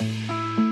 right,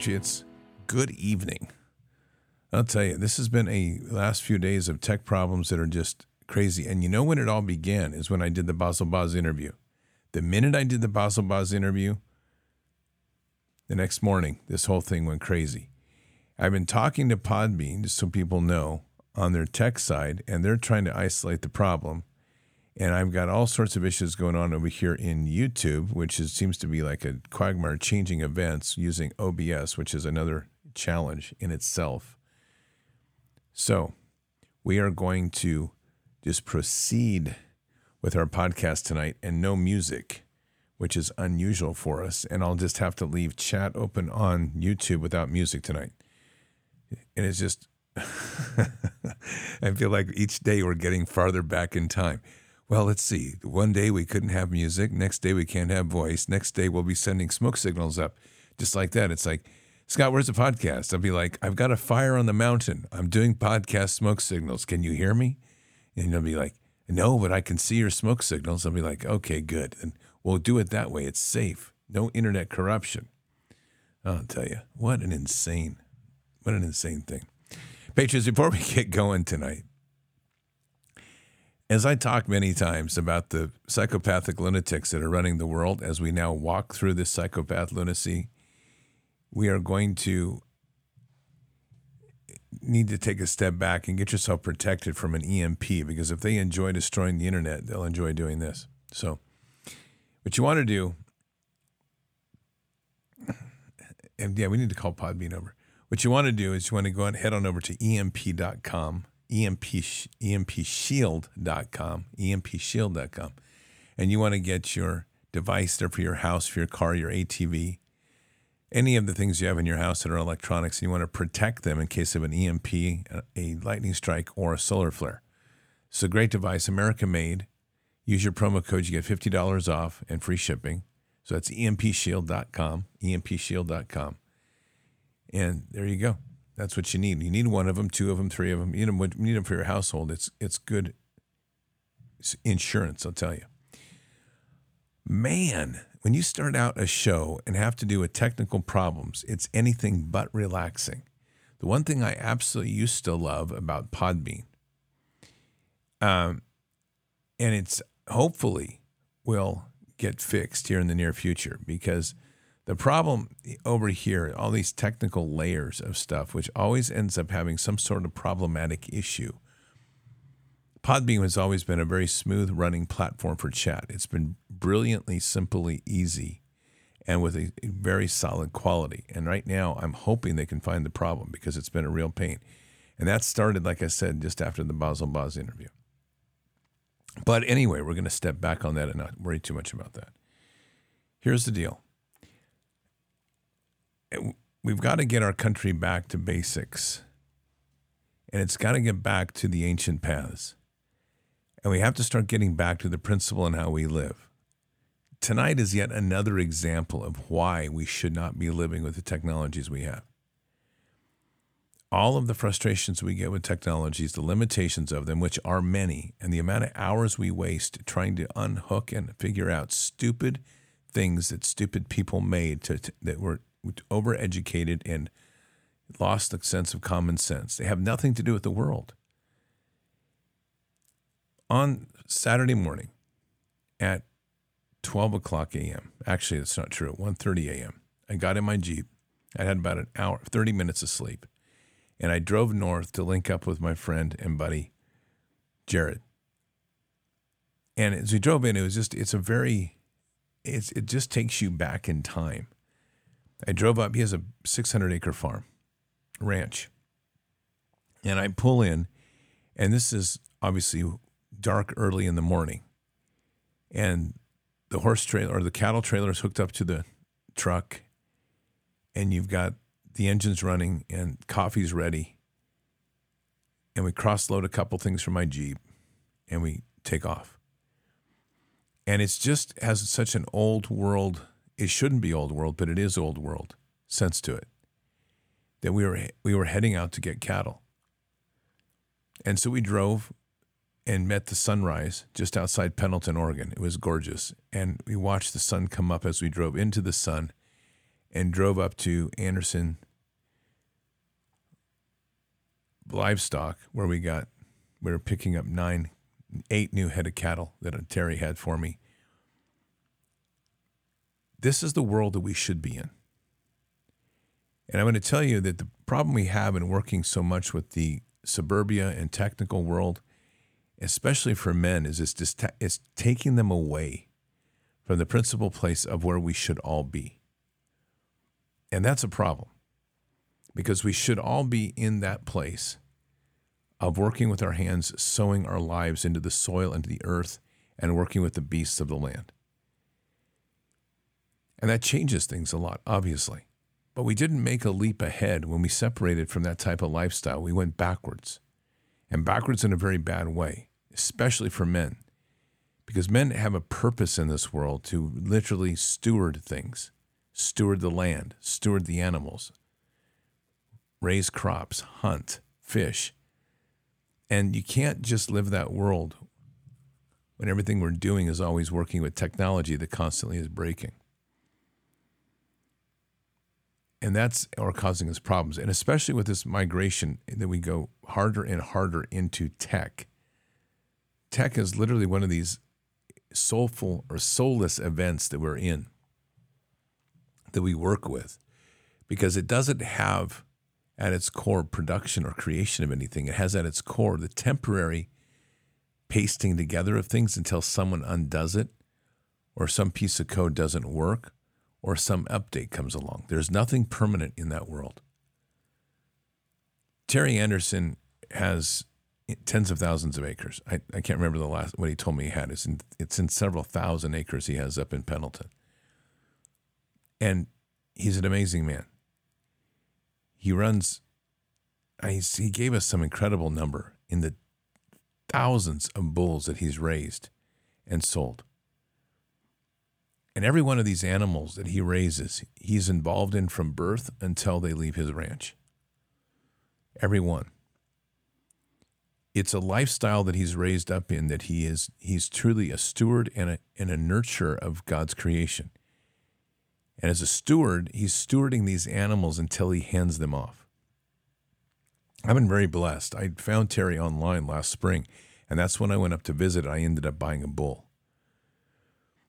Patriots, good evening. I'll tell you, this has been a last few days of tech problems that are just crazy. And you know when it all began is when I did the Basel Boz interview. The minute I did the Basel Boz interview, the next morning, this whole thing went crazy. I've been talking to Podbean, just so people know, on their tech side, and they're trying to isolate the problem. And I've got all sorts of issues going on over here in YouTube, which is, seems to be like a quagmire changing events using OBS, which is another challenge in itself. So we are going to just proceed with our podcast tonight and no music, which is unusual for us. And I'll just have to leave chat open on YouTube without music tonight. And it's just, I feel like each day we're getting farther back in time. Well, let's see. One day we couldn't have music. Next day we can't have voice. Next day we'll be sending smoke signals up. Just like that. It's like, Scott, where's the podcast? I'll be like, I've got a fire on the mountain. I'm doing podcast smoke signals. Can you hear me? And you'll be like, no, but I can see your smoke signals. I'll be like, okay, good. And we'll do it that way. It's safe. No internet corruption. I'll tell you, what an insane, what an insane thing. Patriots, before we get going tonight, as I talk many times about the psychopathic lunatics that are running the world, as we now walk through this psychopath lunacy, we are going to need to take a step back and get yourself protected from an EMP because if they enjoy destroying the internet, they'll enjoy doing this. So, what you want to do, and yeah, we need to call Podbean over. What you want to do is you want to go and head on over to emp.com EMP, empshield.com, empshield.com. And you want to get your device there for your house, for your car, your ATV, any of the things you have in your house that are electronics, and you want to protect them in case of an EMP, a lightning strike, or a solar flare. It's a great device, America made. Use your promo code, you get $50 off and free shipping. So that's empshield.com, empshield.com. And there you go. That's what you need. You need one of them, two of them, three of them. You need them, you need them for your household. It's it's good insurance, I'll tell you. Man, when you start out a show and have to do with technical problems, it's anything but relaxing. The one thing I absolutely used to love about Podbean, um, and it's hopefully will get fixed here in the near future because the problem over here, all these technical layers of stuff, which always ends up having some sort of problematic issue. Podbean has always been a very smooth running platform for chat. It's been brilliantly, simply easy and with a, a, very solid quality. And right now, I'm hoping they can find the problem because it's been a real pain. And that started, like I said, just after the Basel Boz interview. But anyway, we're going to step back on that and not worry too much about that. Here's the deal we've got to get our country back to basics, and it's got to get back to the ancient paths. And we have to start getting back to the principle and how we live. Tonight is yet another example of why we should not be living with the technologies we have. All of the frustrations we get with technologies, the limitations of them, which are many, and the amount of hours we waste trying to unhook and figure out stupid things that stupid people made to, to that were overeducated and lost the sense of common sense. They have nothing to do with the world. On Saturday morning at 12 o'clock a.m., actually, that's not true, 1.30 a.m., I got in my Jeep. I had about an hour, 30 minutes of sleep. And I drove north to link up with my friend and buddy, Jared. And as we drove in, it was just, it's a very, it's, it just takes you back in time I drove up. He has a 600 acre farm, ranch. And I pull in, and this is obviously dark early in the morning. And the horse trailer or the cattle trailer is hooked up to the truck, and you've got the engines running, and coffee's ready. And we cross load a couple things from my Jeep, and we take off. And it's just has such an old world it shouldn't be old world, but it is old world sense to it. That we were we were heading out to get cattle. And so we drove and met the sunrise just outside Pendleton, Oregon. It was gorgeous. And we watched the sun come up as we drove into the sun and drove up to Anderson livestock where we got we were picking up nine eight new head of cattle that Terry had for me this is the world that we should be in. And I'm going to tell you that the problem we have in working so much with the suburbia and technical world, especially for men, is it's, just it's taking them away from the principal place of where we should all be. And that's a problem because we should all be in that place of working with our hands, sowing our lives into the soil, into the earth, and working with the beasts of the land. And that changes things a lot, obviously. But we didn't make a leap ahead when we separated from that type of lifestyle. We went backwards, and backwards in a very bad way, especially for men. Because men have a purpose in this world to literally steward things, steward the land, steward the animals, raise crops, hunt, fish. And you can't just live that world when everything we're doing is always working with technology that constantly is breaking. And that's or causing us problems. And especially with this migration that we go harder and harder into tech. Tech is literally one of these soulful or soulless events that we're in that we work with because it doesn't have at its core production or creation of anything. It has at its core the temporary pasting together of things until someone undoes it or some piece of code doesn't work or some update comes along. There's nothing permanent in that world. Terry Anderson has tens of thousands of acres. I, I can't remember the last what he told me he had. It's in, it's in several thousand acres he has up in Pendleton. And he's an amazing man. He runs, I, he gave us some incredible number in the thousands of bulls that he's raised and sold. And every one of these animals that he raises, he's involved in from birth until they leave his ranch. Every one. It's a lifestyle that he's raised up in that he is he's truly a steward and a and a nurturer of God's creation. And as a steward, he's stewarding these animals until he hands them off. I've been very blessed. I found Terry online last spring, and that's when I went up to visit. I ended up buying a bull.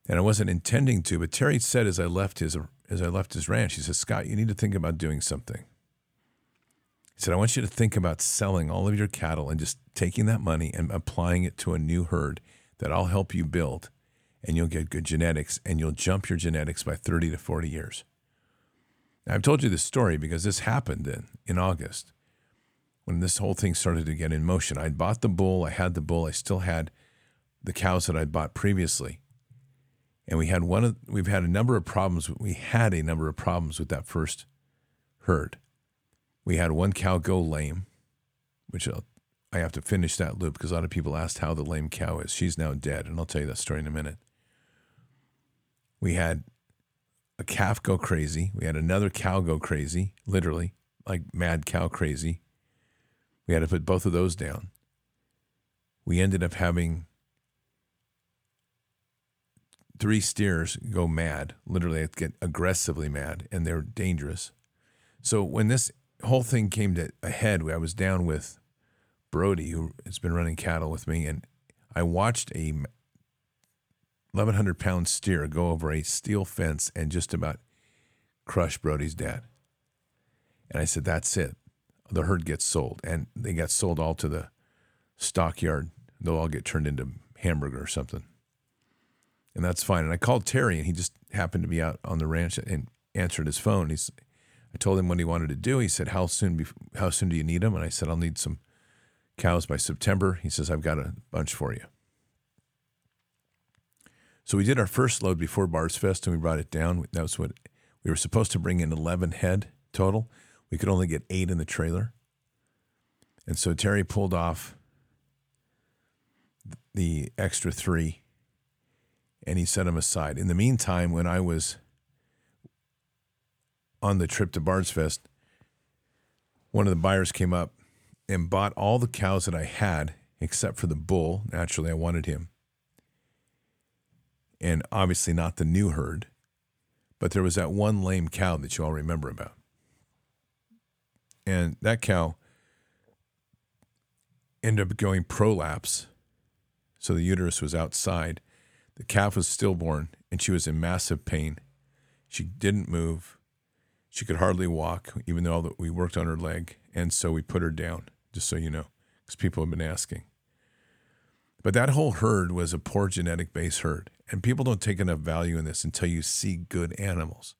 And I wasn't intending to, but Terry said as I left his as I left his ranch, he said, Scott, you need to think about doing something. He said, I want you to think about selling all of your cattle and just taking that money and applying it to a new herd that I'll help you build and you'll get good genetics and you'll jump your genetics by 30 to 40 years. Now, I've told you this story because this happened in, in August when this whole thing started to get in motion. I'd bought the bull, I had the bull, I still had the cows that I'd bought previously. And we had one of we've had a number of problems. We had a number of problems with that first herd. We had one cow go lame, which I'll, I have to finish that loop because a lot of people asked how the lame cow is. She's now dead, and I'll tell you that story in a minute. We had a calf go crazy. We had another cow go crazy, literally, like mad cow crazy. We had to put both of those down. We ended up having three steers go mad, literally get aggressively mad, and they're dangerous. So when this whole thing came to a head, I was down with Brody, who has been running cattle with me, and I watched a 1,100 pound steer go over a steel fence and just about crush Brody's dad. And I said, That's it. The herd gets sold. And they got sold all to the stockyard. They'll all get turned into hamburger or something. And that's fine. And I called Terry, and he just happened to be out on the ranch and answered his phone. He's, I told him what he wanted to do. He said, "How soon? Be, how soon do you need them?" And I said, "I'll need some cows by September." He says, "I've got a bunch for you." So we did our first load before Bards Fest and we brought it down. That was what we were supposed to bring in 11 head total. We could only get eight in the trailer. And so Terry pulled off the extra three and he set them aside. In the meantime, when I was on the trip to Bards Fest, one of the buyers came up and bought all the cows that I had except for the bull. Naturally, I wanted him and obviously not the new herd. But there was that one lame cow that you all remember about. And that cow ended up going prolapse. So the uterus was outside. The calf was stillborn and she was in massive pain. She didn't move. She could hardly walk, even though we worked on her leg. And so we put her down, just so you know, because people have been asking. But that whole herd was a poor genetic base herd. And people don't take enough value in this until you see good animals.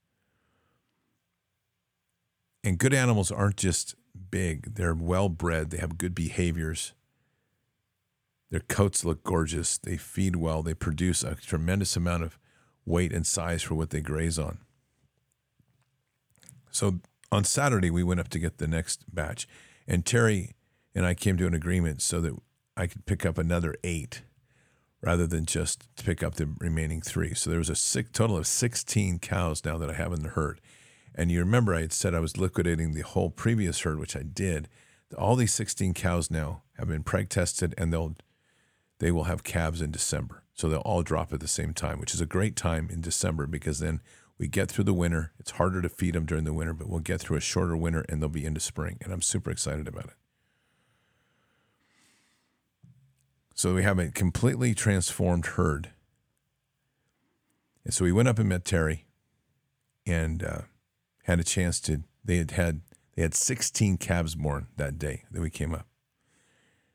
And good animals aren't just big, they're well bred, they have good behaviors. Their coats look gorgeous, they feed well, they produce a tremendous amount of weight and size for what they graze on. So on Saturday, we went up to get the next batch, and Terry and I came to an agreement so that I could pick up another eight rather than just pick up the remaining three. So there was a six, total of 16 cows now that I have in the herd. And you remember I had said I was liquidating the whole previous herd, which I did. All these 16 cows now have been preg tested and they'll they will have calves in December. So they'll all drop at the same time, which is a great time in December because then we get through the winter. It's harder to feed them during the winter, but we'll get through a shorter winter and they'll be into spring. And I'm super excited about it. So we have a completely transformed herd. And so we went up and met Terry and uh, had a chance to, they had had, they had 16 calves born that day that we came up.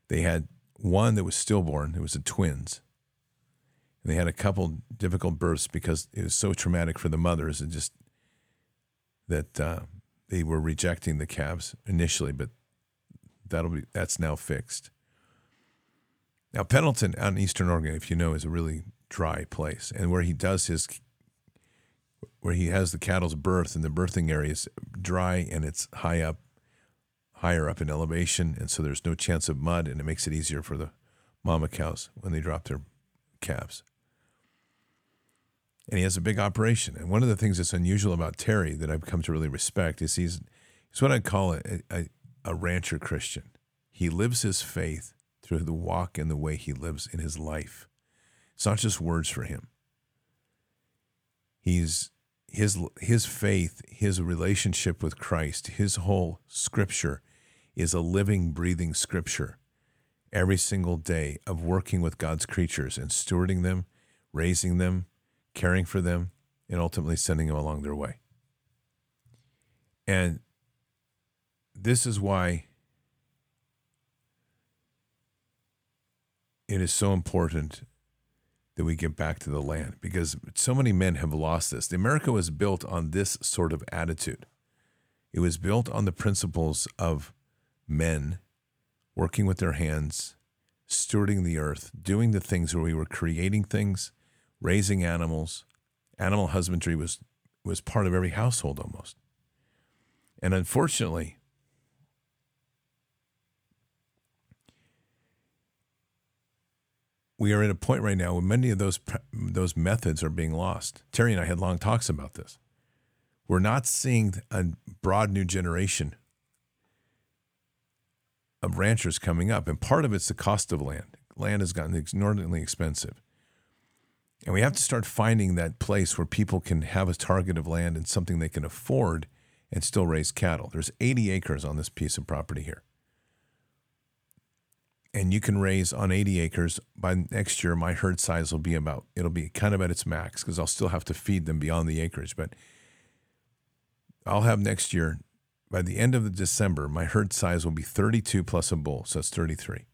They had one that was stillborn. It was a twins. And they had a couple difficult births because it was so traumatic for the mothers and just that uh, they were rejecting the calves initially, but that'll be that's now fixed. Now, Pendleton out in Eastern Oregon, if you know, is a really dry place, and where he does his, where he has the cattle's birth and the birthing area is dry and it's high up, higher up in elevation, and so there's no chance of mud, and it makes it easier for the mama cows when they drop their calves. And he has a big operation. And one of the things that's unusual about Terry that I've come to really respect is he's he's what I call a, a, a rancher Christian. He lives his faith through the walk and the way he lives in his life. It's not just words for him. He's his his faith, his relationship with Christ, his whole scripture is a living, breathing scripture every single day of working with God's creatures and stewarding them, raising them, caring for them, and ultimately sending them along their way. And this is why it is so important that we get back to the land because so many men have lost this. America was built on this sort of attitude. It was built on the principles of men working with their hands, stewarding the earth, doing the things where we were creating things, raising animals. Animal husbandry was was part of every household almost. And unfortunately, we are at a point right now where many of those those methods are being lost. Terry and I had long talks about this. We're not seeing a broad new generation of ranchers coming up, and part of it's the cost of land. Land has gotten inordinately expensive, and we have to start finding that place where people can have a target of land and something they can afford, and still raise cattle. There's 80 acres on this piece of property here and you can raise on 80 acres by next year my herd size will be about it'll be kind of at its max because i'll still have to feed them beyond the acreage but i'll have next year by the end of the december my herd size will be 32 plus a bull so that's 33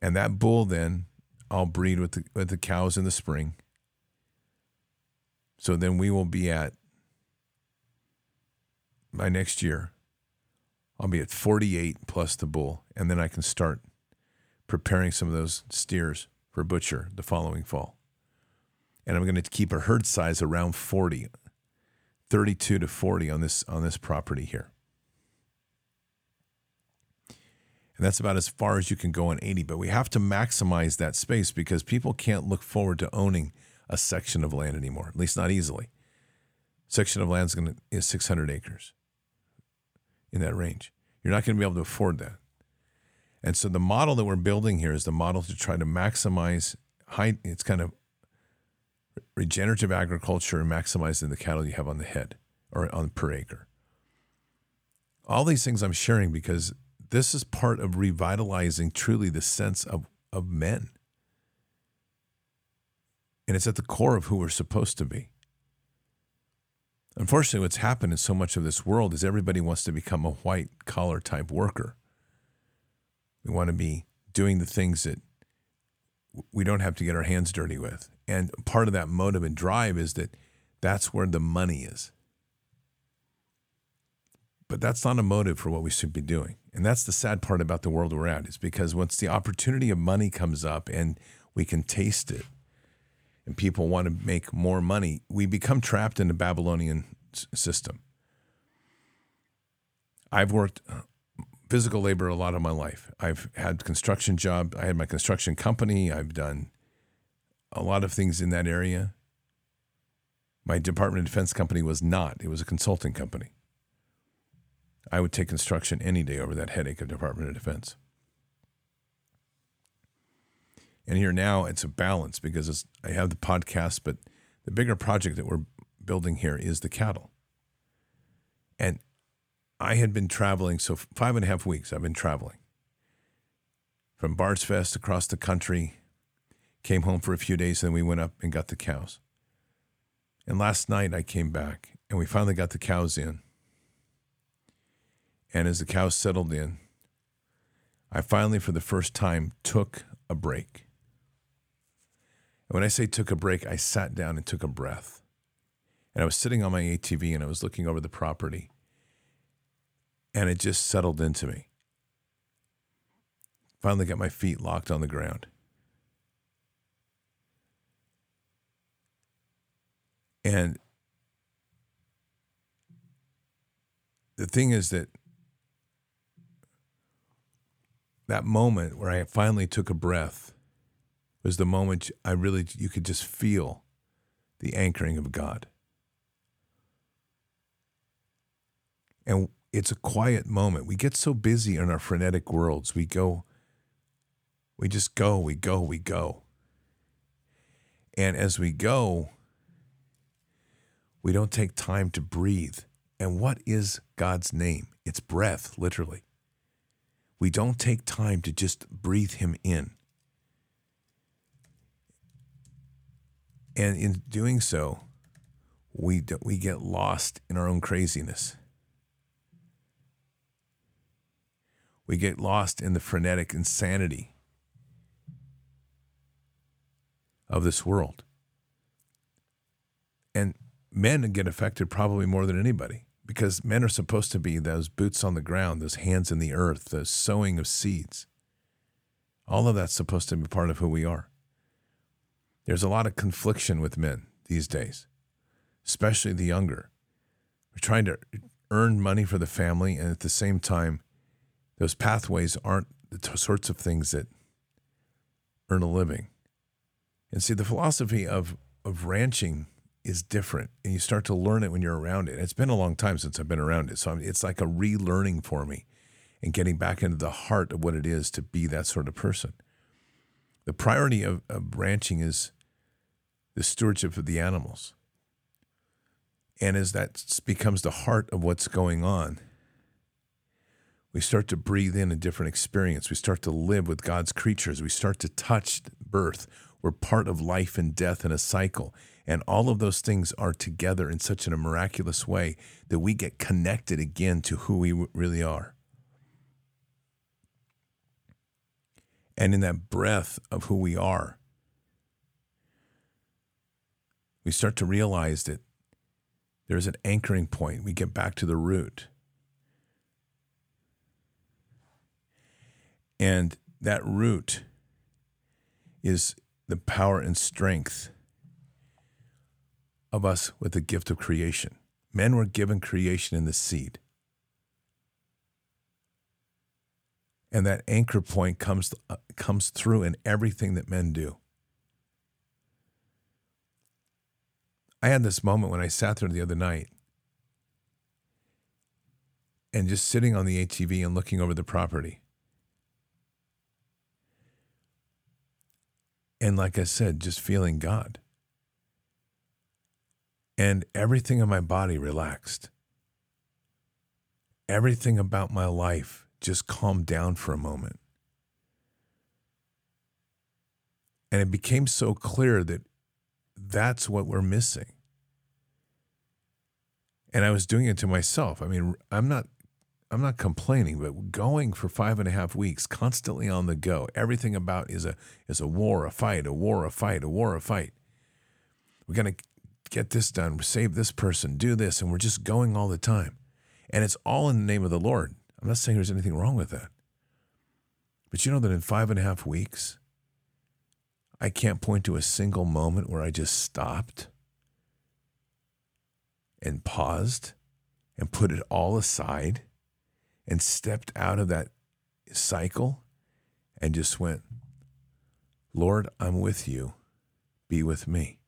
and that bull then i'll breed with the, with the cows in the spring. So then we will be at by next year I'll be at 48 plus the bull, and then I can start preparing some of those steers for butcher the following fall. And I'm going to keep a herd size around 40, 32 to 40 on this on this property here. And that's about as far as you can go on 80, but we have to maximize that space because people can't look forward to owning a section of land anymore, at least not easily. Section of land is going to is 600 acres in that range. You're not going to be able to afford that. And so the model that we're building here is the model to try to maximize high, it's kind of regenerative agriculture and maximizing the cattle you have on the head or on per acre. All these things I'm sharing because this is part of revitalizing truly the sense of, of men. And it's at the core of who we're supposed to be. Unfortunately, what's happened in so much of this world is everybody wants to become a white collar type worker. We want to be doing the things that we don't have to get our hands dirty with. And part of that motive and drive is that that's where the money is. But that's not a motive for what we should be doing. And that's the sad part about the world we're at is because once the opportunity of money comes up and we can taste it, and people want to make more money, we become trapped in the Babylonian system. I've worked uh, physical labor a lot of my life. I've had construction job. I had my construction company. I've done a lot of things in that area. My Department of Defense company was not. It was a consulting company. I would take construction any day over that headache of Department of Defense. And here now it's a balance because I have the podcast, but the bigger project that we're building here is the cattle. And I had been traveling, so five and a half weeks I've been traveling from Bard's Fest across the country, came home for a few days, and then we went up and got the cows. And last night I came back and we finally got the cows in. And as the cows settled in, I finally, for the first time, took a break. And when I say took a break, I sat down and took a breath. And I was sitting on my ATV and I was looking over the property. And it just settled into me. Finally got my feet locked on the ground. And the thing is that that moment where I finally took a breath was the moment I really, you could just feel the anchoring of God. And it's a quiet moment. We get so busy in our frenetic worlds. We go, we just go, we go, we go. And as we go, We don't take time to breathe. And what is God's name? It's breath, literally. We don't take time to just breathe Him in. And in doing so, we, we get lost in our own craziness. We get lost in the frenetic insanity of this world. And men get affected probably more than anybody because men are supposed to be those boots on the ground, those hands in the earth, the sowing of seeds. All of that's supposed to be part of who we are. There's a lot of confliction with men these days, especially the younger. We're trying to earn money for the family, and at the same time, those pathways aren't the t- sorts of things that earn a living. And see, the philosophy of, of ranching is different, and you start to learn it when you're around it. It's been a long time since I've been around it, so it's like a relearning for me and getting back into the heart of what it is to be that sort of person. The priority of, of ranching is the stewardship of the animals. And as that becomes the heart of what's going on, we start to breathe in a different experience. We start to live with God's creatures. We start to touch birth. We're part of life and death in a cycle. And all of those things are together in such a miraculous way that we get connected again to who we really are. And in that breath of who we are, we start to realize that there's an anchoring point. We get back to the root. And that root is the power and strength of us with the gift of creation. Men were given creation in the seed. And that anchor point comes, uh, comes through in everything that men do. I had this moment when I sat there the other night and just sitting on the ATV and looking over the property. And like I said, just feeling God. And everything in my body relaxed. Everything about my life just calmed down for a moment. And it became so clear that that's what we're missing. And I was doing it to myself. I mean, I'm not I'm not complaining, but going for five and a half weeks, constantly on the go, everything about is a is a war, a fight, a war, a fight, a war, a fight. We're gonna get this done, save this person, do this, and we're just going all the time. And it's all in the name of the Lord. I'm not saying there's anything wrong with that. But you know that in five and a half weeks, I can't point to a single moment where I just stopped and paused and put it all aside and stepped out of that cycle and just went, Lord, I'm with you. Be with me.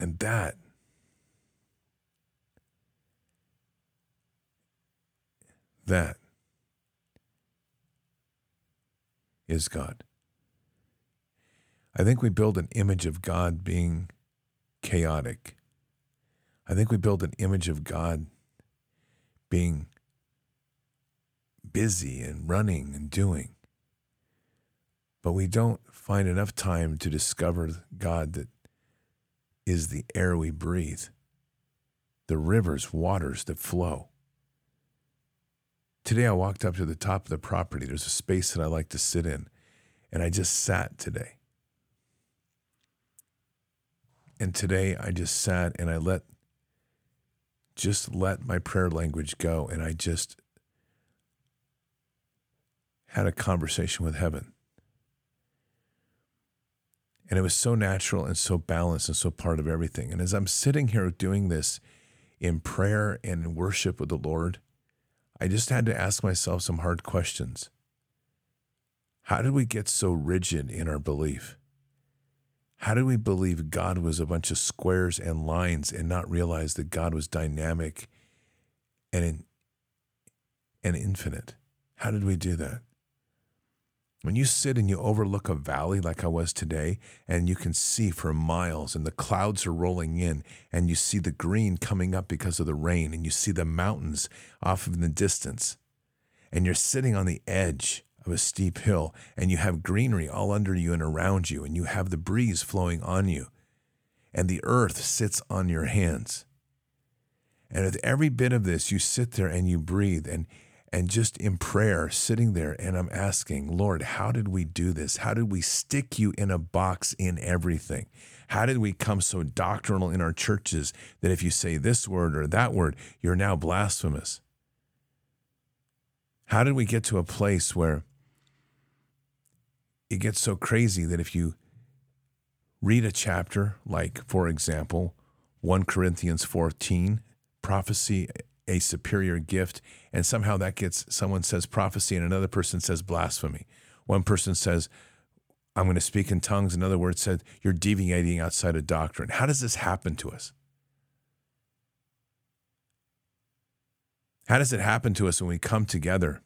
And that that is God. I think we build an image of God being chaotic. I think we build an image of God being busy and running and doing. But we don't find enough time to discover God that is the air we breathe, the rivers, waters that flow. Today I walked up to the top of the property. There's a space that I like to sit in, and I just sat today. And today I just sat and I let just let my prayer language go and I just had a conversation with heaven. And it was so natural and so balanced and so part of everything. And as I'm sitting here doing this in prayer and in worship with the Lord, I just had to ask myself some hard questions. How did we get so rigid in our belief? How did we believe God was a bunch of squares and lines and not realize that God was dynamic and in, and infinite? How did we do that? When you sit and you overlook a valley like I was today, and you can see for miles, and the clouds are rolling in, and you see the green coming up because of the rain, and you see the mountains off in the distance, and you're sitting on the edge of a steep hill, and you have greenery all under you and around you, and you have the breeze flowing on you, and the earth sits on your hands. And with every bit of this, you sit there and you breathe, and and just in prayer, sitting there, and I'm asking, Lord, how did we do this? How did we stick you in a box in everything? How did we come so doctrinal in our churches that if you say this word or that word, you're now blasphemous? How did we get to a place where it gets so crazy that if you read a chapter, like, for example, 1 Corinthians 14, prophecy a superior gift and somehow that gets someone says prophecy and another person says blasphemy. One person says i'm going to speak in tongues another word said you're deviating outside of doctrine. How does this happen to us? How does it happen to us when we come together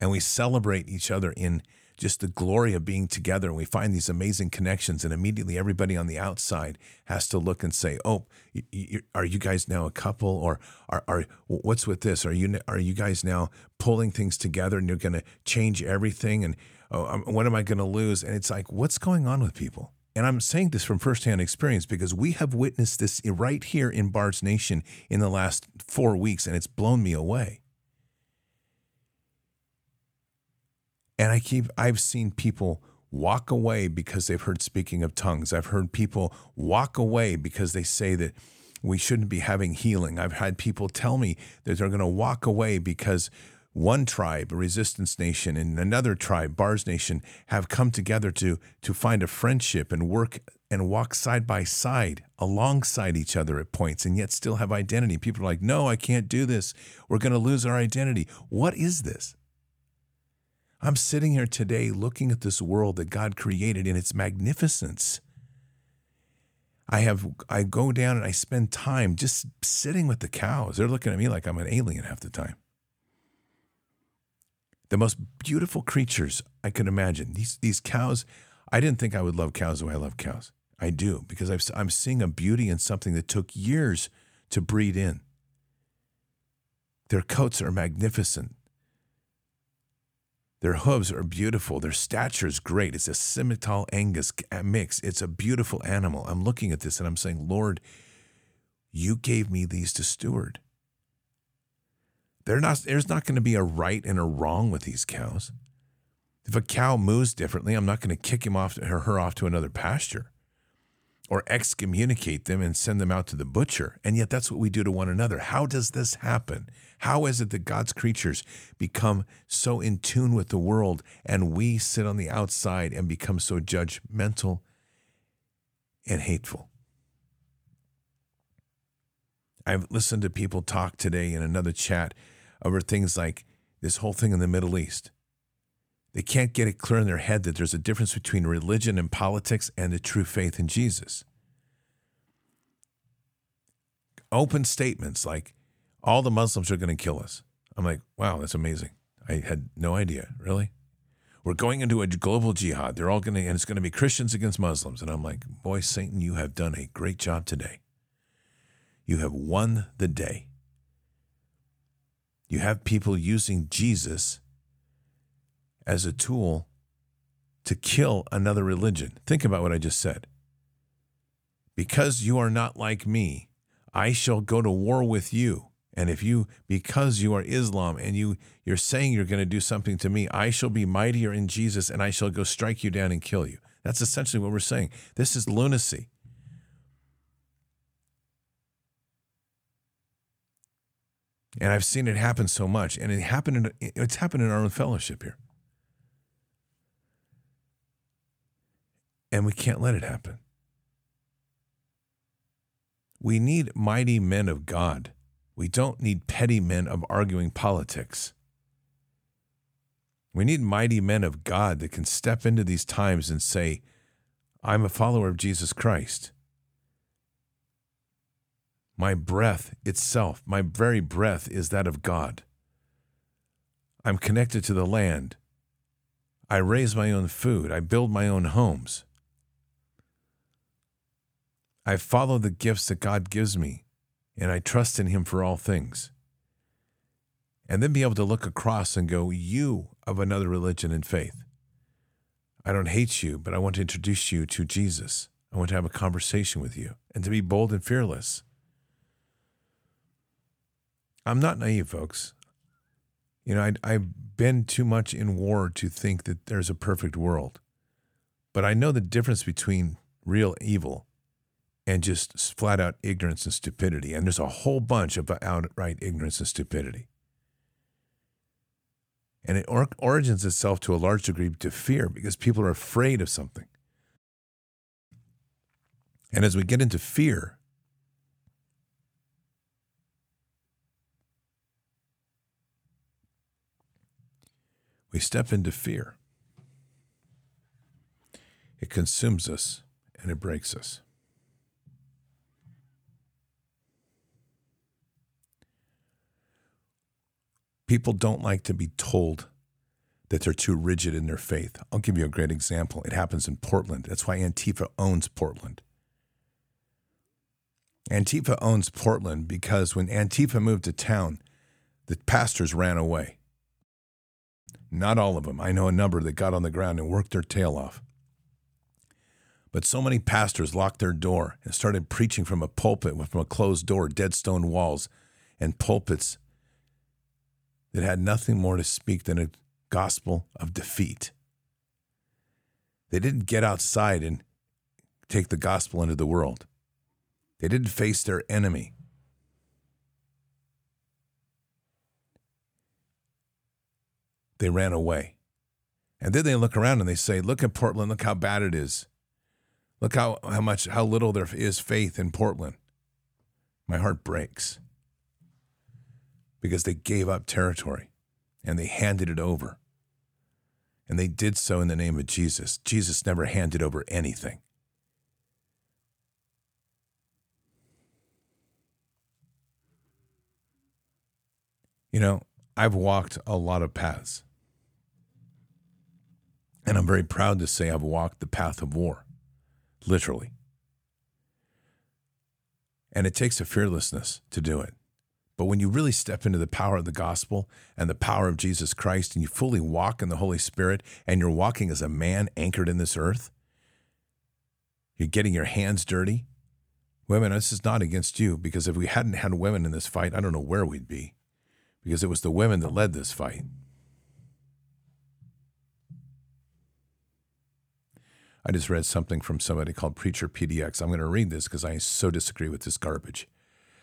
and we celebrate each other in just the glory of being together and we find these amazing connections and immediately everybody on the outside has to look and say oh are you guys now a couple or are, are what's with this? Are you are you guys now pulling things together and you're going to change everything and oh, um, what am i going to lose? And it's like what's going on with people? And I'm saying this from firsthand experience because we have witnessed this right here in Bard's Nation in the last four weeks, and it's blown me away. And I keep, I've seen people walk away because they've heard speaking of tongues. I've heard people walk away because they say that we shouldn't be having healing. I've had people tell me that they're going to walk away because one tribe, a resistance nation, and another tribe, Bard's Nation, have come together to to find a friendship and work and walk side by side alongside each other at points and yet still have identity. People are like, no, I can't do this. We're going to lose our identity. What is this? I'm sitting here today looking at this world that God created in its magnificence. I have I go down and I spend time just sitting with the cows. They're looking at me like I'm an alien half the time. The most beautiful creatures I could imagine. These these cows, I didn't think I would love cows the way I love cows. I do because i I'm seeing a beauty in something that took years to breed in. Their coats are magnificent. Their hooves are beautiful. Their stature is great. It's a Simmental Angus mix. It's a beautiful animal. I'm looking at this and I'm saying, Lord, you gave me these to steward. Not, there's not going to be a right and a wrong with these cows. If a cow moves differently, I'm not going to kick him off or her off to another pasture or excommunicate them and send them out to the butcher. And yet that's what we do to one another. How does this happen? How is it that God's creatures become so in tune with the world and we sit on the outside and become so judgmental and hateful? I've listened to people talk today in another chat over things like this whole thing in the Middle East. They can't get it clear in their head that there's a difference between religion and politics and the true faith in Jesus. Open statements like, all the Muslims are going to kill us. I'm like, wow, that's amazing. I had no idea. Really? We're going into a global jihad. They're all going to, and it's going to be Christians against Muslims. And I'm like, boy, Satan, you have done a great job today. You have won the day. You have people using Jesus as a tool to kill another religion. Think about what I just said. Because you are not like me, I shall go to war with you. And if you, because you are Islam and you, you're saying you're going to do something to me, I shall be mightier in Jesus and I shall go strike you down and kill you. That's essentially what we're saying. This is lunacy. And I've seen it happen so much, and it happened. In, it's happened in our own fellowship here. And we can't let it happen. We need mighty men of God. We don't need petty men of arguing politics. We need mighty men of God that can step into these times and say, I'm a follower of Jesus Christ. My breath itself, my very breath is that of God. I'm connected to the land. I raise my own food. I build my own homes. I follow the gifts that God gives me, and I trust in Him for all things. And then be able to look across and go, You of another religion and faith. I don't hate you, but I want to introduce you to Jesus. I want to have a conversation with you and to be bold and fearless. I'm not naive, folks. You know, I, have been too much in war to think that there's a perfect world. But I know the difference between real evil and just flat out ignorance and stupidity. And there's a whole bunch of outright ignorance and stupidity. And it or- origins itself to a large degree to fear because people are afraid of something. And as we get into fear, we step into fear. It consumes us and it breaks us. People don't like to be told that they're too rigid in their faith. I'll give you a great example. It happens in Portland. That's why Antifa owns Portland. Antifa owns Portland because when Antifa moved to town, the pastors ran away. Not all of them. I know a number that got on the ground and worked their tail off. But so many pastors locked their door and started preaching from a pulpit from a closed door, dead stone walls, and pulpits that had nothing more to speak than a gospel of defeat. They didn't get outside and take the gospel into the world. They didn't face their enemy. They ran away. And then they look around and they say, Look at Portland, look how bad it is. Look how, how much, how little there is faith in Portland. My heart breaks because they gave up territory and they handed it over. And they did so in the name of Jesus. Jesus never handed over anything. You know, I've walked a lot of paths. And I'm very proud to say I've walked the path of war, literally. And it takes a fearlessness to do it. But when you really step into the power of the gospel and the power of Jesus Christ and you fully walk in the Holy Spirit and you're walking as a man anchored in this earth, you're getting your hands dirty. Women, this is not against you because if we hadn't had women in this fight, I don't know where we'd be because it was the women that led this fight. I just read something from somebody called Preacher PDX. I'm going to read this because I so disagree with this garbage.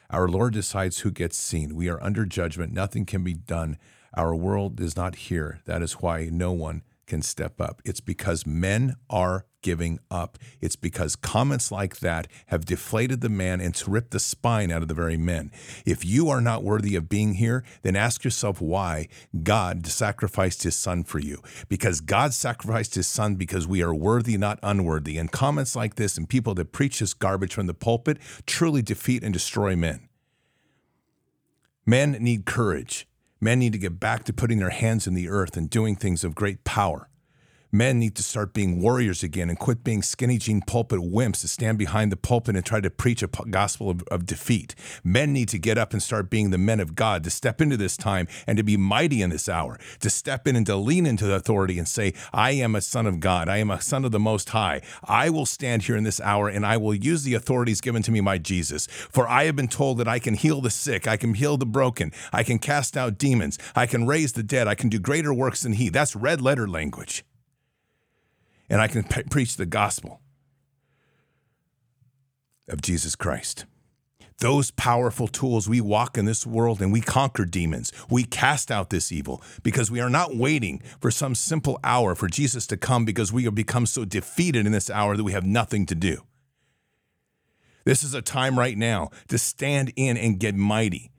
Our Lord decides who gets seen. We are under judgment. Nothing can be done. Our world is not here. That is why no one can step up. It's because men are giving up. It's because comments like that have deflated the man and ripped the spine out of the very men. If you are not worthy of being here, then ask yourself why God sacrificed his son for you. Because God sacrificed his son because we are worthy, not unworthy. And comments like this and people that preach this garbage from the pulpit truly defeat and destroy men. Men need courage. Men need to get back to putting their hands in the earth and doing things of great power. Men need to start being warriors again and quit being skinny jean pulpit wimps to stand behind the pulpit and try to preach a gospel of, of, defeat. Men need to get up and start being the men of God, to step into this time and to be mighty in this hour, to step in and to lean into the authority and say, I am a son of God. I am a son of the Most High. I will stand here in this hour and I will use the authorities given to me by Jesus. For I have been told that I can heal the sick, I can heal the broken, I can cast out demons, I can raise the dead, I can do greater works than He. That's red letter language and I can preach the gospel of Jesus Christ. Those powerful tools, we walk in this world and we conquer demons. We cast out this evil because we are not waiting for some simple hour for Jesus to come because we have become so defeated in this hour that we have nothing to do. This is a time right now to stand in and get mighty.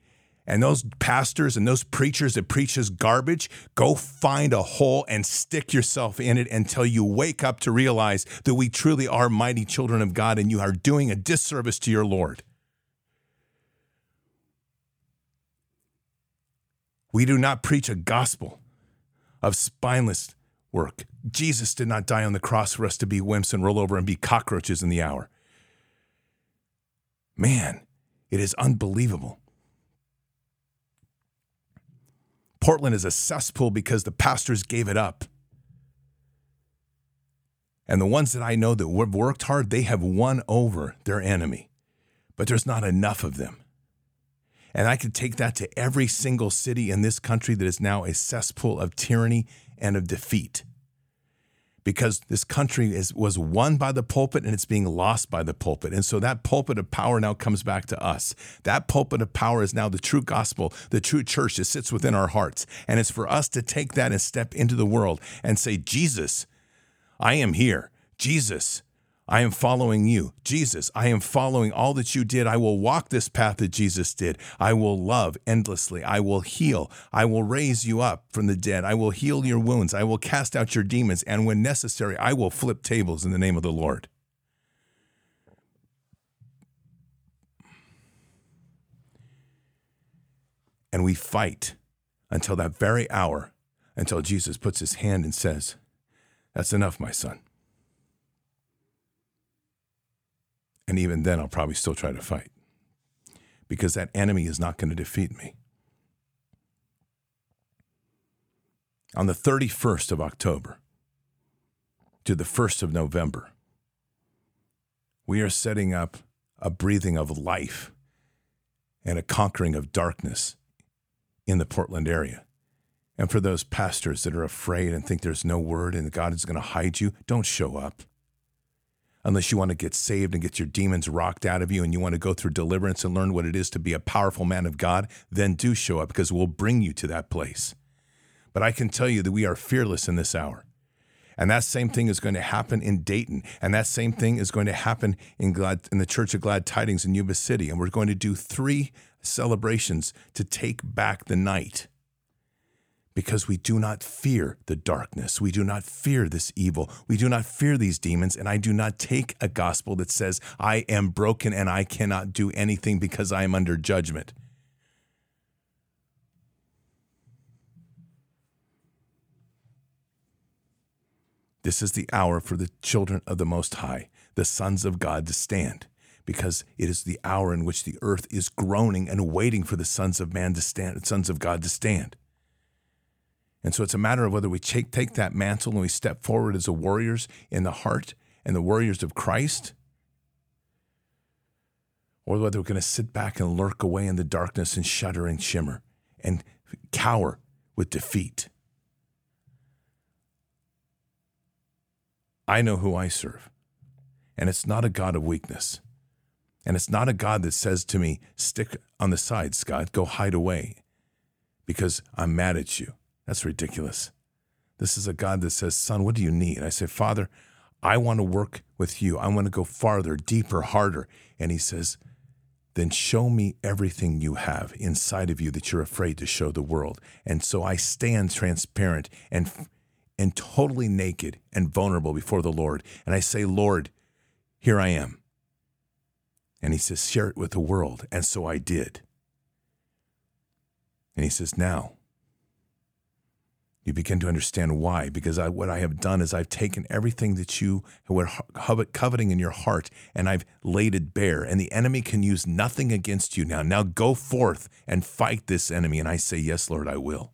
And those pastors and those preachers that preach this garbage, go find a hole and stick yourself in it until you wake up to realize that we truly are mighty children of God and you are doing a disservice to your Lord. We do not preach a gospel of spineless work. Jesus did not die on the cross for us to be wimps and roll over and be cockroaches in the hour. Man, it is unbelievable. Portland is a cesspool because the pastors gave it up. And the ones that I know that have worked hard, they have won over their enemy. But there's not enough of them. And I could take that to every single city in this country that is now a cesspool of tyranny and of defeat. Because this country is, was won by the pulpit and it's being lost by the pulpit. And so that pulpit of power now comes back to us. That pulpit of power is now the true gospel, the true church that sits within our hearts. And it's for us to take that and step into the world and say, Jesus, I am here. Jesus, I am following you. Jesus, I am following all that you did. I will walk this path that Jesus did. I will love endlessly. I will heal. I will raise you up from the dead. I will heal your wounds. I will cast out your demons. And when necessary, I will flip tables in the name of the Lord. And we fight until that very hour, until Jesus puts his hand and says, That's enough, my son. And even then, I'll probably still try to fight because that enemy is not going to defeat me. On the 31st of October to the 1st of November, we are setting up a breathing of life and a conquering of darkness in the Portland area. And for those pastors that are afraid and think there's no word and God is going to hide you, don't show up unless you want to get saved and get your demons rocked out of you and you want to go through deliverance and learn what it is to be a powerful man of God, then do show up because we'll bring you to that place. But I can tell you that we are fearless in this hour. And that same thing is going to happen in Dayton. And that same thing is going to happen in, Glad, in the Church of Glad Tidings in Yuba City. And we're going to do three celebrations to take back the night because we do not fear the darkness. We do not fear this evil. We do not fear these demons. And I do not take a gospel that says, I am broken and I cannot do anything because I am under judgment. This is the hour for the children of the Most High, the sons of God, to stand, because it is the hour in which the earth is groaning and waiting for the sons of man to stand, sons of God to stand. And so it's a matter of whether we take, take that mantle and we step forward as the warriors in the heart and the warriors of Christ, or whether we're going to sit back and lurk away in the darkness and shudder and shimmer and cower with defeat. I know who I serve, and it's not a God of weakness. And it's not a God that says to me, stick on the side, Scott, go hide away because I'm mad at you. That's ridiculous. This is a God that says, Son, what do you need? I say, Father, I want to work with you. I want to go farther, deeper, harder. And he says, Then show me everything you have inside of you that you're afraid to show the world. And so I stand transparent and, and totally naked and vulnerable before the Lord. And I say, Lord, here I am. And he says, Share it with the world. And so I did. And he says, Now, you begin to understand why. Because I, what I have done is I've taken everything that you were coveting in your heart and I've laid it bare. And the enemy can use nothing against you now. Now go forth and fight this enemy. And I say, Yes, Lord, I will.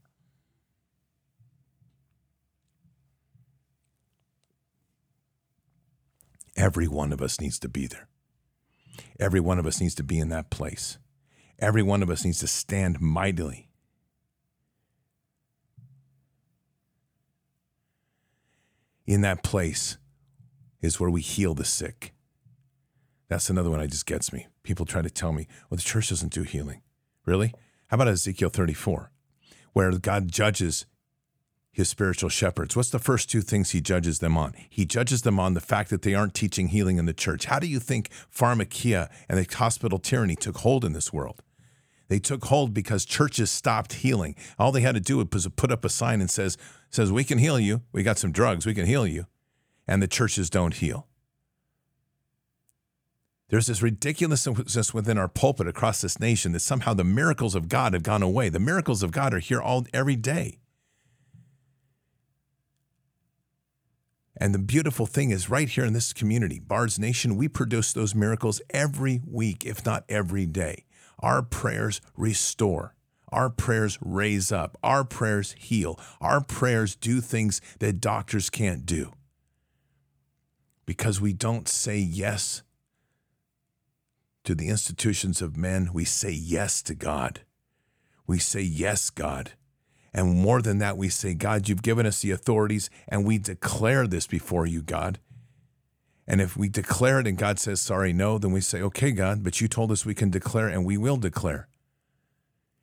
Every one of us needs to be there. Every one of us needs to be in that place. Every one of us needs to stand mightily in that place is where we heal the sick. That's another one that just gets me. People try to tell me, well, the church doesn't do healing. Really? How about Ezekiel 34, where God judges his spiritual shepherds? What's the first two things he judges them on? He judges them on the fact that they aren't teaching healing in the church. How do you think pharmakeia and the hospital tyranny took hold in this world? They took hold because churches stopped healing. All they had to do was put up a sign and says, says, We can heal you. We got some drugs. We can heal you. And the churches don't heal. There's this ridiculousness within our pulpit across this nation that somehow the miracles of God have gone away. The miracles of God are here all every day. And the beautiful thing is, right here in this community, Bards Nation, we produce those miracles every week, if not every day. Our prayers restore. Our prayers raise up. Our prayers heal. Our prayers do things that doctors can't do. Because we don't say yes to the institutions of men, we say yes to God. We say, Yes, God. And more than that, we say, God, you've given us the authorities, and we declare this before you, God. And if we declare it and God says, sorry, no, then we say, okay, God, but you told us we can declare, and we will declare.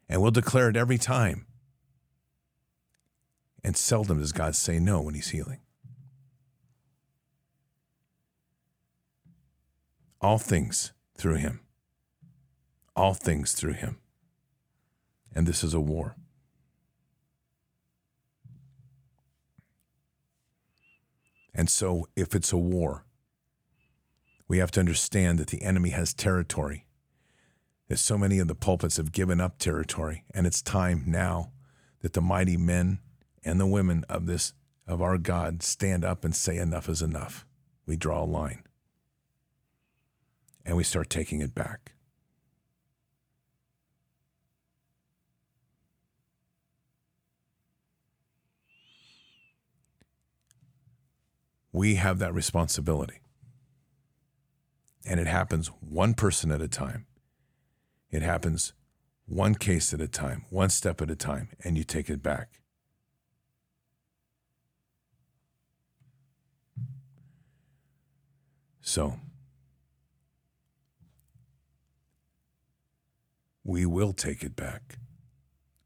And we'll declare it every time. And seldom does God say no when he's healing. All things through him. All things through him. And this is a war. And so, if it's a war, we have to understand that the enemy has territory. That so many of the pulpits have given up territory, and it's time now that the mighty men and the women of this of our God stand up and say enough is enough. We draw a line. And we start taking it back. we have that responsibility. And it happens one person at a time. It happens one case at a time, one step at a time, and you take it back. So, we will take it back.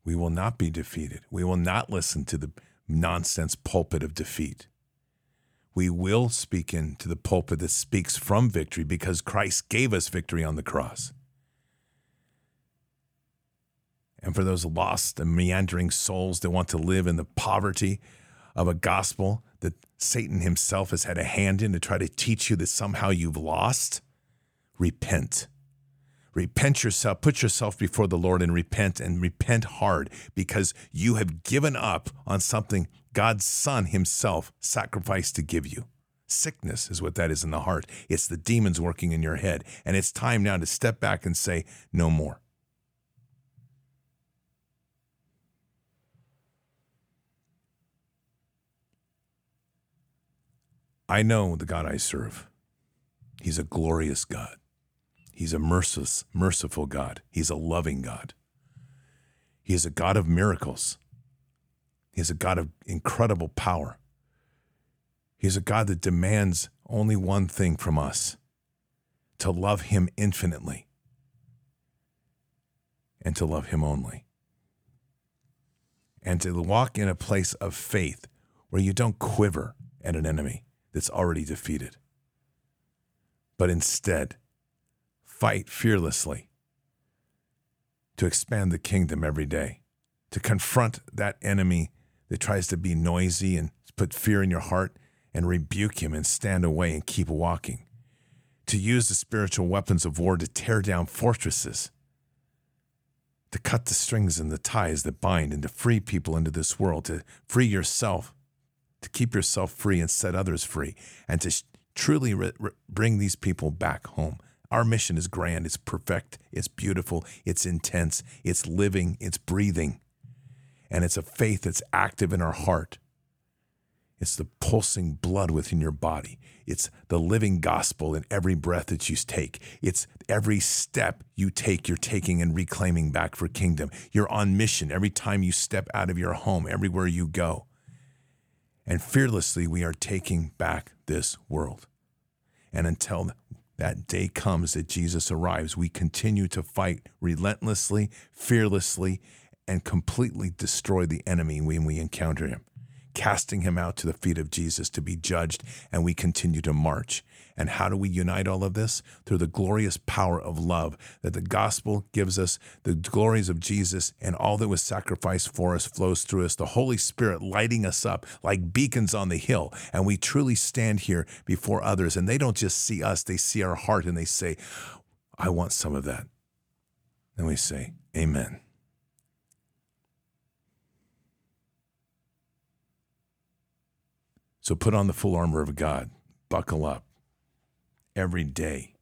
We will not be defeated. We will not listen to the nonsense pulpit of defeat we will speak into the pulpit that speaks from victory because Christ gave us victory on the cross. And for those lost and meandering souls that want to live in the poverty of a gospel that Satan himself has had a hand in to try to teach you that somehow you've lost, repent. Repent yourself, put yourself before the Lord and repent and repent hard because you have given up on something God's Son Himself sacrificed to give you. Sickness is what that is in the heart. It's the demons working in your head. And it's time now to step back and say, no more. I know the God I serve. He's a glorious God. He's a merciless, merciful God. He's a loving God. He is a God of miracles. He is a God of incredible power. He is a God that demands only one thing from us to love Him infinitely and to love Him only. And to walk in a place of faith where you don't quiver at an enemy that's already defeated, but instead fight fearlessly to expand the kingdom every day, to confront that enemy that tries to be noisy and put fear in your heart and rebuke him and stand away and keep walking. To use the spiritual weapons of war to tear down fortresses, to cut the strings and the ties that bind and to free people into this world, to free yourself, to keep yourself free and set others free, and to sh- truly re- re- bring these people back home. Our mission is grand, it's perfect, it's beautiful, it's intense, it's living, it's breathing and it's a faith that's active in our heart. It's the pulsing blood within your body. It's the living gospel in every breath that you take. It's every step you take, you're taking and reclaiming back for kingdom. You're on mission every time you step out of your home, everywhere you go. And fearlessly, we are taking back this world. And until that day comes that Jesus arrives, we continue to fight relentlessly, fearlessly, and completely destroy the enemy when we encounter him, casting him out to the feet of Jesus to be judged, and we continue to march. And how do we unite all of this? Through the glorious power of love that the gospel gives us, the glories of Jesus, and all that was sacrificed for us flows through us. The Holy Spirit lighting us up like beacons on the hill. And we truly stand here before others, and they don't just see us, they see our heart and they say, I want some of that. And we say, Amen. So put on the full armor of God, buckle up. Every day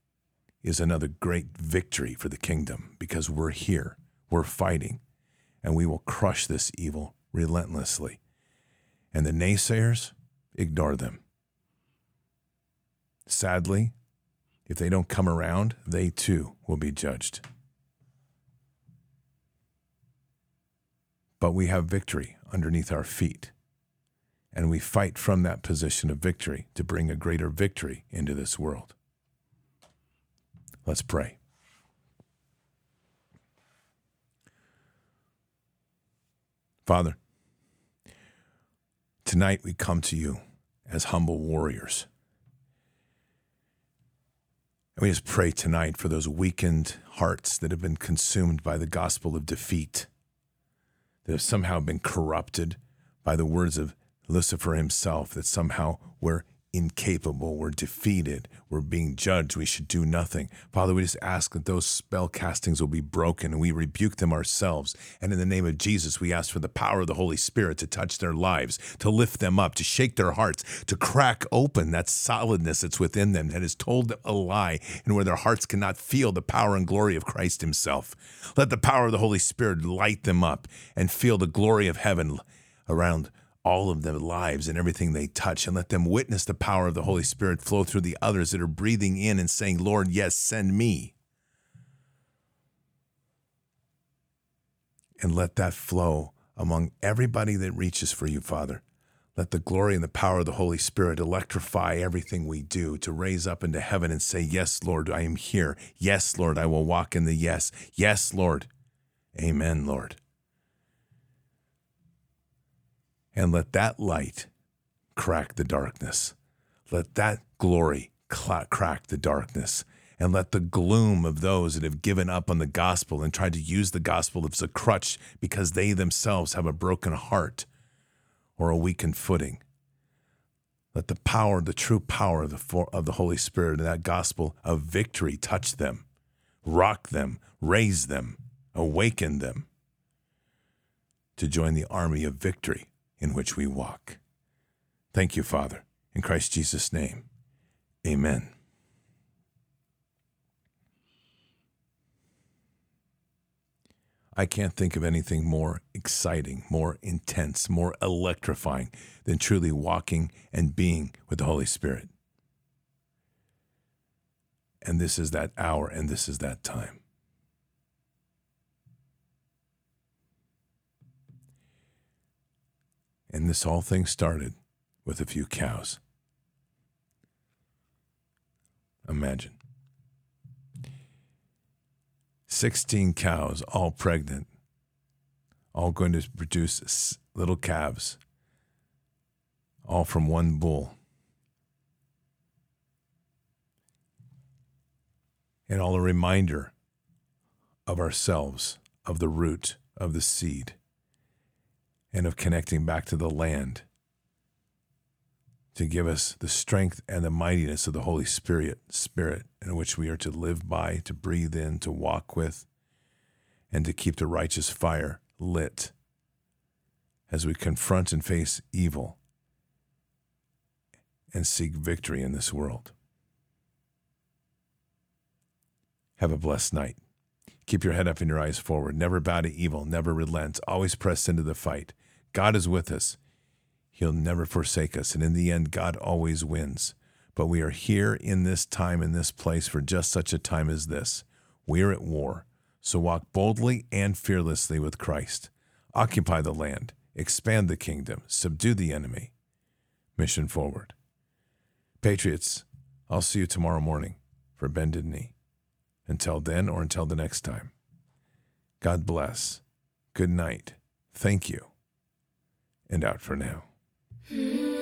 is another great victory for the kingdom because we're here, we're fighting, and we will crush this evil relentlessly. And the naysayers, ignore them. Sadly, if they don't come around, they too will be judged. But we have victory underneath our feet and we fight from that position of victory to bring a greater victory into this world. Let's pray. Father, tonight we come to you as humble warriors. And we just pray tonight for those weakened hearts that have been consumed by the gospel of defeat, that have somehow been corrupted by the words of Lucifer himself that somehow we're incapable, we're defeated, we're being judged, we should do nothing. Father, we just ask that those spell castings will be broken and we rebuke them ourselves. And in the name of Jesus, we ask for the power of the Holy Spirit to touch their lives, to lift them up, to shake their hearts, to crack open that solidness that's within them that has told a lie and where their hearts cannot feel the power and glory of Christ Himself. Let the power of the Holy Spirit light them up and feel the glory of heaven around all of their lives and everything they touch and let them witness the power of the Holy Spirit flow through the others that are breathing in and saying, Lord, yes, send me. And let that flow among everybody that reaches for you, Father. Let the glory and the power of the Holy Spirit electrify everything we do to raise up into heaven and say, Yes, Lord, I am here. Yes, Lord, I will walk in the yes. Yes, Lord. Amen, Lord and let that light crack the darkness. Let that glory cl- crack the darkness. And let the gloom of those that have given up on the gospel and tried to use the gospel as a crutch because they themselves have a broken heart or a weakened footing. Let the power, the true power of the, of the Holy Spirit and that gospel of victory touch them, rock them, raise them, awaken them to join the army of victory in which we walk. Thank you, Father. In Christ Jesus' name, amen. I can't think of anything more exciting, more intense, more electrifying than truly walking and being with the Holy Spirit. And this is that hour and this is that time. And this whole thing started with a few cows. Imagine 16 cows, all pregnant, all going to produce little calves, all from one bull. And all a reminder of ourselves, of the root of the seed and of connecting back to the land to give us the strength and the mightiness of the Holy Spirit, Spirit in which we are to live by, to breathe in, to walk with, and to keep the righteous fire lit as we confront and face evil and seek victory in this world. Have a blessed night. Keep your head up and your eyes forward. Never bow to evil. Never relent. Always press into the fight. God is with us. He'll never forsake us. And in the end, God always wins. But we are here in this time, in this place, for just such a time as this. We are at war. So walk boldly and fearlessly with Christ. Occupy the land, expand the kingdom, subdue the enemy. Mission forward. Patriots, I'll see you tomorrow morning for Bended Knee. Until then, or until the next time, God bless. Good night. Thank you and out for now. Mm-hmm.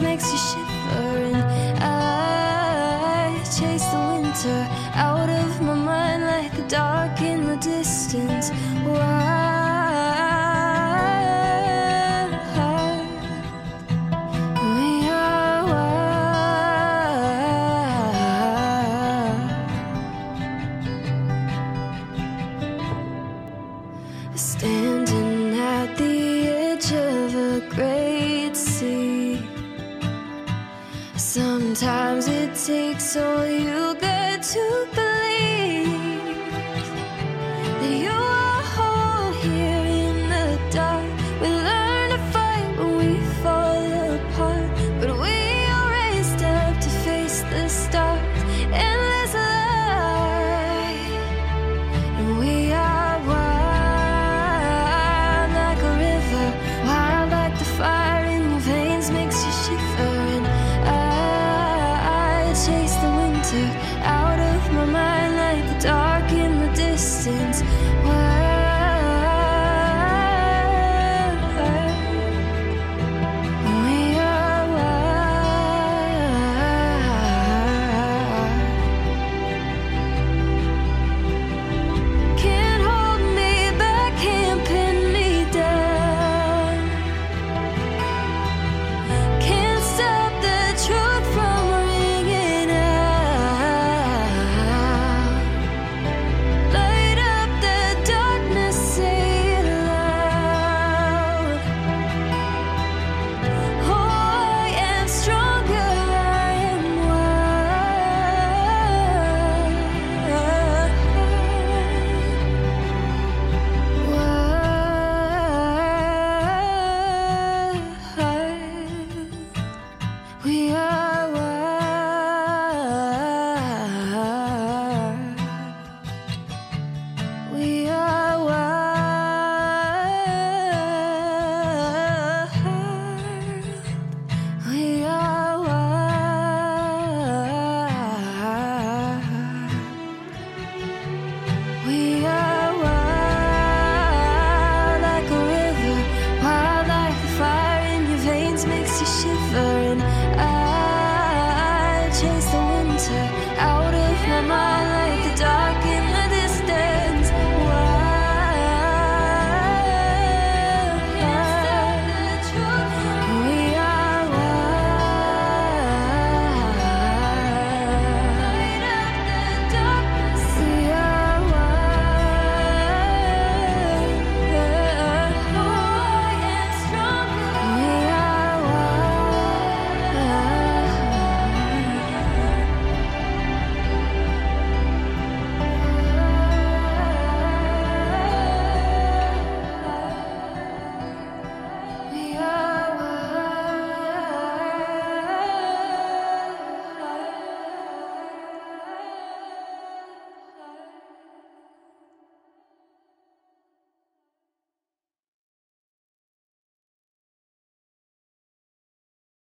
Makes you